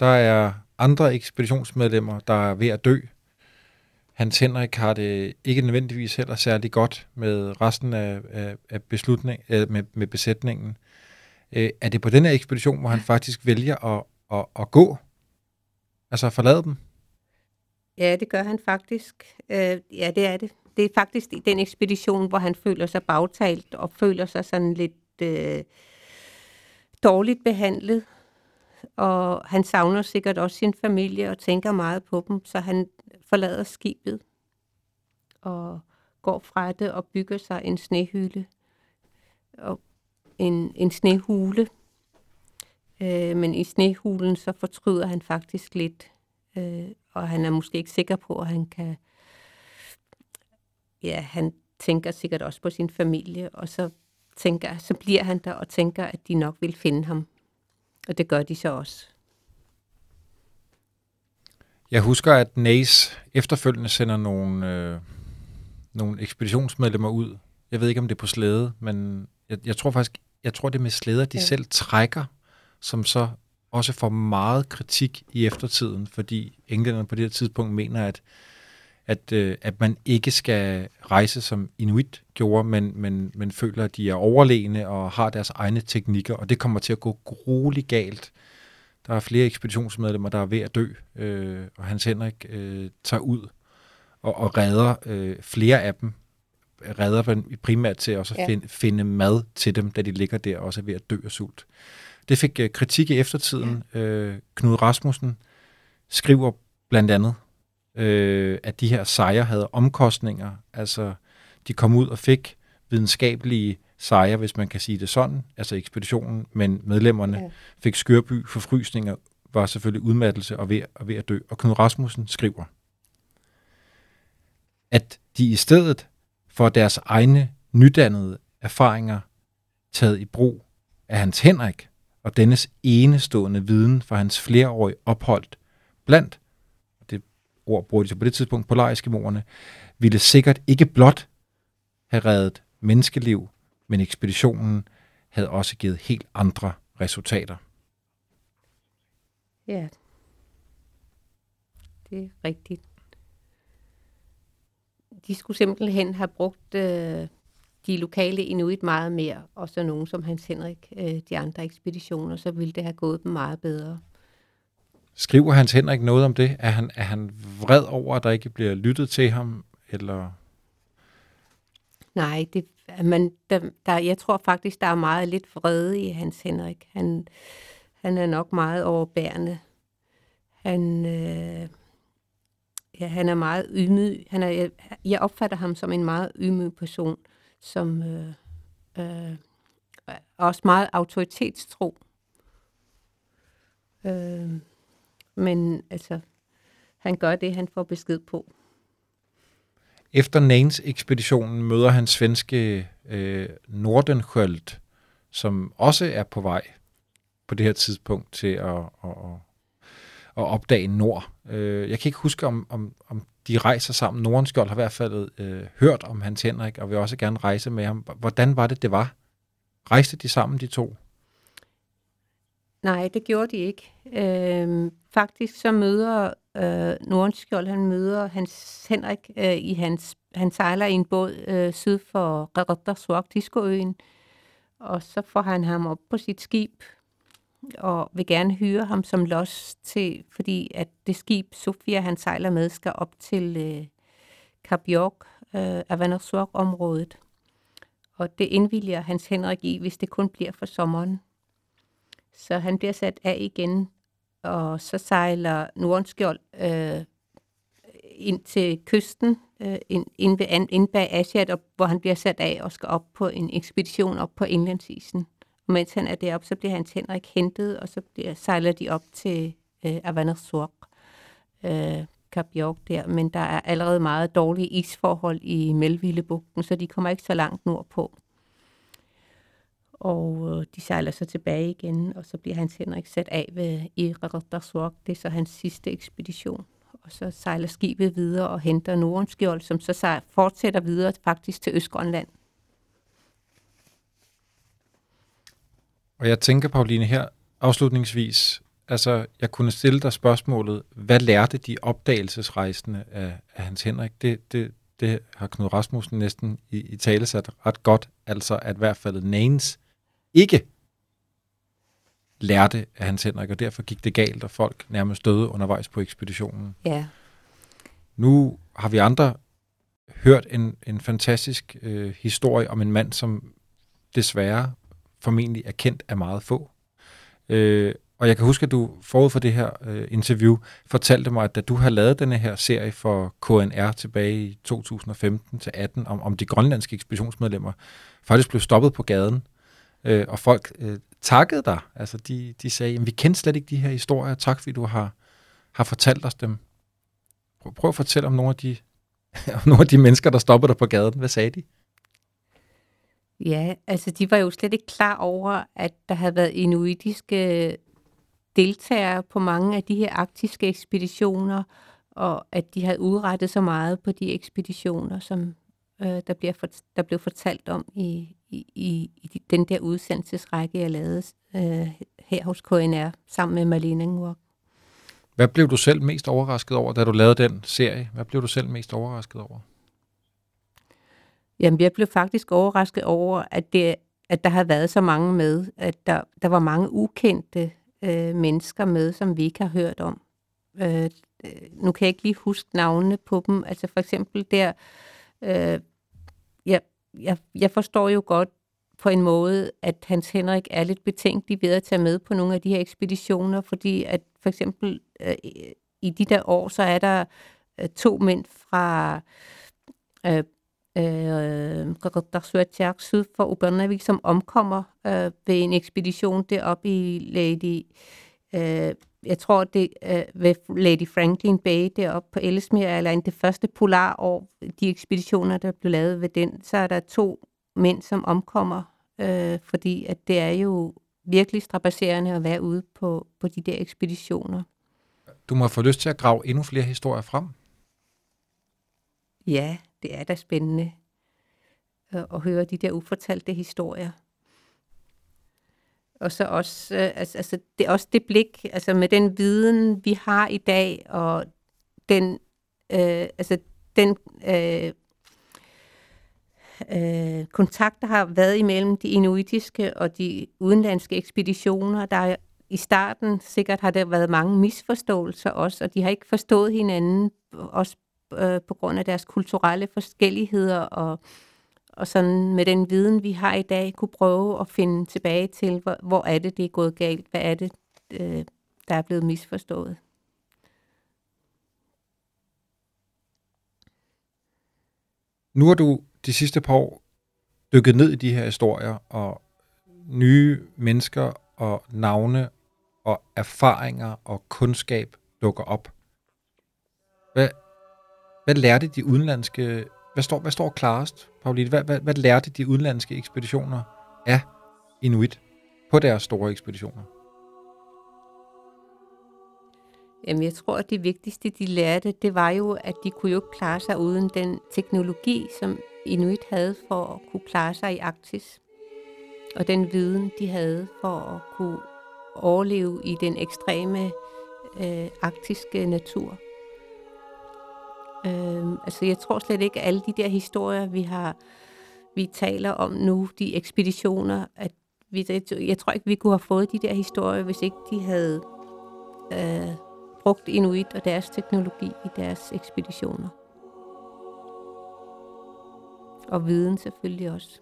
Der er andre ekspeditionsmedlemmer, der er ved at dø. Hans Henrik har det ikke nødvendigvis heller særlig godt med resten af, af, af beslutning, øh, med, med besætningen. Øh, er det på den her ekspedition, hvor han faktisk vælger at, at, at gå? Altså at forlade dem? Ja, det gør han faktisk. Øh, ja, det er det. Det er faktisk i den ekspedition, hvor han føler sig bagtalt og føler sig sådan lidt øh, dårligt behandlet. Og han savner sikkert også sin familie og tænker meget på dem, så han forlader skibet og går fra det og bygger sig en snehylde og en, en snehule. Øh, men i snehulen så fortryder han faktisk lidt, øh, og han er måske ikke sikker på, at han kan... Ja, han tænker sikkert også på sin familie, og så, tænker, så bliver han der og tænker, at de nok vil finde ham. Og det gør de så også. Jeg husker, at Nace efterfølgende sender nogle, øh, nogle ekspeditionsmedlemmer ud. Jeg ved ikke, om det er på slæde, men jeg, jeg tror faktisk, jeg tror, det er med slæder, de Ja. selv trækker, som så også får meget kritik i eftertiden, fordi englænderne på det her tidspunkt mener, at, at, øh, at man ikke skal rejse som Inuit gjorde, men, men, men føler, at de er overlegne og har deres egne teknikker, og det kommer til at gå grueligt galt. Der er flere ekspeditionsmedlemmer, der er ved at dø, øh, og Hans Henrik øh, tager ud og, og redder øh, flere af dem. Redder dem primært til også at Ja. finde, finde mad til dem, da de ligger der og også er ved at dø af sult. Det fik øh, kritik i eftertiden. Ja. Øh, Knud Rasmussen skriver blandt andet, øh, at de her sejre havde omkostninger. Altså, de kom ud og fik videnskabelige sejre, hvis man kan sige det sådan, altså ekspeditionen, men medlemmerne ja. fik skørby, forfrysninger, var selvfølgelig udmattelse og ved, og ved at dø. Og Knud Rasmussen skriver, at de i stedet for deres egne nydannede erfaringer taget i brug af Hans Henrik og dennes enestående viden for hans flereårige ophold blandt, det ord bruger de så på det tidspunkt, polariske ville sikkert ikke blot have reddet menneskeliv, men ekspeditionen havde også givet helt andre resultater. Ja, det er rigtigt. De skulle simpelthen have brugt øh, de lokale inuit meget mere, og så nogen som Hans Henrik, øh, de andre ekspeditioner, så ville det have gået dem meget bedre. Skriver Hans Henrik noget om det? Er han, er han vred over, at der ikke bliver lyttet til ham? Eller? Nej, det, man, der, der, jeg tror faktisk, der er meget lidt vrede i Hans Henrik. Han, han er nok meget overbærende. Han, øh, ja, han er meget ydmyg. Han er, jeg, jeg opfatter ham som en meget ydmyg person som øh, øh, også meget autoritetstro. Øh, men altså, han gør det, han får besked på. Efter Nains-ekspeditionen møder han svenske øh, Nordenskjöld, som også er på vej på det her tidspunkt til at, at, at, at opdage Nord. Øh, jeg kan ikke huske, om, om, om de rejser sammen. Nordenskjold har i hvert fald øh, hørt om Hans Henrik, og vil også gerne rejse med ham. Hvordan var det, det var? Rejste de sammen, de to? Nej, det gjorde de ikke. Øh, faktisk så møder øh, Nordenskjold, han møder Hans Henrik øh, i hans, han sejler i en båd øh, syd for Rødder Diskoøen, og så får han ham op på sit skib, og vil gerne hyre ham som los til, fordi at det skib, Sofia han sejler med, skal op til øh, Kap York, øh, området Og det indvilliger Hans Henrik i, hvis det kun bliver for sommeren. Så han bliver sat af igen, og så sejler Nordenskjold øh, ind til kysten, øh, ind, ind, ved, ind bag Asiat, hvor han bliver sat af og skal op på en ekspedition op på indlandsisen. Og mens han er deroppe, så bliver hans Henrik hentet, og så bliver, sejler de op til øh, Avanasok, øh, Kap York der. Men der er allerede meget dårlige isforhold i Melvillebugten, så de kommer ikke så langt nordpå. Og øh, de sejler så tilbage igen, og så bliver hans Henrik sat af ved Irardarswak. Det er så hans sidste ekspedition. Og så sejler skibet videre og henter Nordenskjold, som så sejler, fortsætter videre faktisk til Østgrønland. Og jeg tænker, Pauline, her afslutningsvis, altså jeg kunne stille dig spørgsmålet, hvad lærte de opdagelsesrejsende af, af Hans Henrik? Det, det, det har Knud Rasmussen næsten i, i tale sat ret godt, altså at i hvert fald Nanes ikke lærte af Hans Henrik, og derfor gik det galt, og folk nærmest døde undervejs på ekspeditionen. Ja. Nu har vi andre hørt en, en fantastisk øh, historie om en mand, som desværre formentlig er kendt af meget få. Øh, og jeg kan huske, at du forud for det her øh, interview fortalte mig, at da du har lavet denne her serie for KNR tilbage i 2015 til 18 om, om de grønlandske ekspeditionsmedlemmer, faktisk blev stoppet på gaden, øh, og folk øh, takkede dig. Altså de, de sagde, at vi kendte slet ikke de her historier, tak fordi du har, har fortalt os dem. Prøv, prøv at fortælle om nogle af de, om nogle af de mennesker, der stoppede dig på gaden. Hvad sagde de? Ja, altså de var jo slet ikke klar over, at der havde været inuitiske deltagere på mange af de her arktiske ekspeditioner, og at de havde udrettet så meget på de ekspeditioner, som øh, der, bliver for, der blev fortalt om i, i, i, i den der udsendelsesrække, jeg lavede øh, her hos KNR sammen med Marlene Ngurk. Hvad blev du selv mest overrasket over, da du lavede den serie? Hvad blev du selv mest overrasket over? Jamen, jeg blev faktisk overrasket over, at, det, at der har været så mange med, at der, der var mange ukendte øh, mennesker med, som vi ikke har hørt om. Øh, øh nu kan jeg ikke lige huske navnene på dem. Altså for eksempel der, øh, jeg, jeg, jeg forstår jo godt på en måde, at Hans Henrik er lidt betænkelig ved at tage med på nogle af de her ekspeditioner, fordi at for eksempel øh, i de der år, så er der øh, to mænd fra øh, øh, syd for Ubernavik, som omkommer øh, ved en ekspedition deroppe i Lady... Øh, jeg tror, det øh, ved Lady Franklin Bay deroppe på Ellesmere, eller det første polarår, de ekspeditioner, der blev lavet ved den, så er der to mænd, som omkommer, øh, fordi at det er jo virkelig strapasserende at være ude på, på de der ekspeditioner. Du må få lyst til at grave endnu flere historier frem. Ja, det er da spændende at, at høre de der ufortalte historier. Og så også, øh, altså, altså, det er også det blik, altså med den viden, vi har i dag, og den, øh, altså den øh, øh, kontakt, der har været imellem de inuitiske og de udenlandske ekspeditioner. Der er, I starten sikkert har der været mange misforståelser også, og de har ikke forstået hinanden, også øh, på grund af deres kulturelle forskelligheder, og, og sådan med den viden, vi har i dag, kunne prøve at finde tilbage til, hvor, hvor er det, det er gået galt, hvad er det, øh, der er blevet misforstået. Nu har du de sidste par år dykket ned i de her historier, og nye mennesker og navne og erfaringer og kundskab dukker op. Hvad, lærte de udenlandske, hvad står, hvad står klarest, Pauline? Hvad, hvad, hvad lærte de udenlandske ekspeditioner af Inuit på deres store ekspeditioner? Jamen, jeg tror, at det vigtigste, de lærte, det var jo, at de kunne jo ikke klare sig uden den teknologi, som Inuit havde for at kunne klare sig i Arktis. Og den viden, de havde for at kunne overleve i den ekstreme øh, arktiske natur. Øh, altså, jeg tror slet ikke, at alle de der historier, vi har, vi taler om nu, de ekspeditioner, at vi, jeg tror ikke, vi kunne have fået de der historier, hvis ikke de havde øh, brugt Inuit og deres teknologi i deres ekspeditioner. Og viden selvfølgelig også.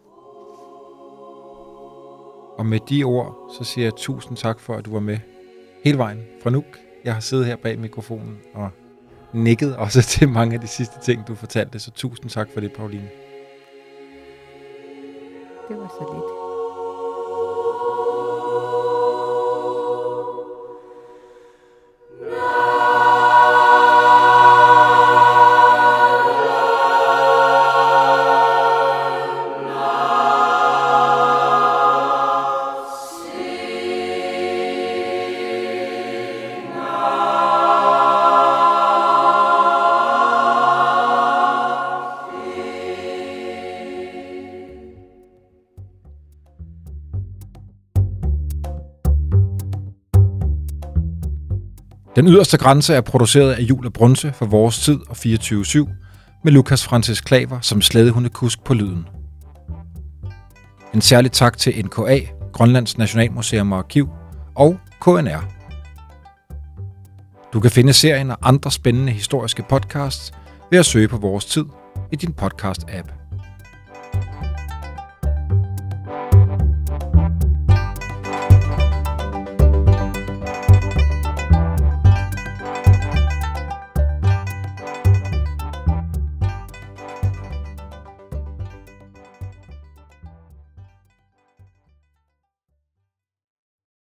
Og med de ord, så siger jeg tusind tak for, at du var med hele vejen fra Nuuk. Jeg har siddet her bag mikrofonen og nikket også til mange af de sidste ting, du fortalte. Så tusind tak for det, Pauline. Det var så lidt. Den yderste grænse er produceret af Jul og Brunse for Vores Tid og 24-7 med Lukas Francis Klaver som slædehundekusk på lyden. En særlig tak til NKA, Grønlands Nationalmuseum og Arkiv og KNR. Du kan finde serien og andre spændende historiske podcasts ved at søge på Vores Tid i din podcast-app.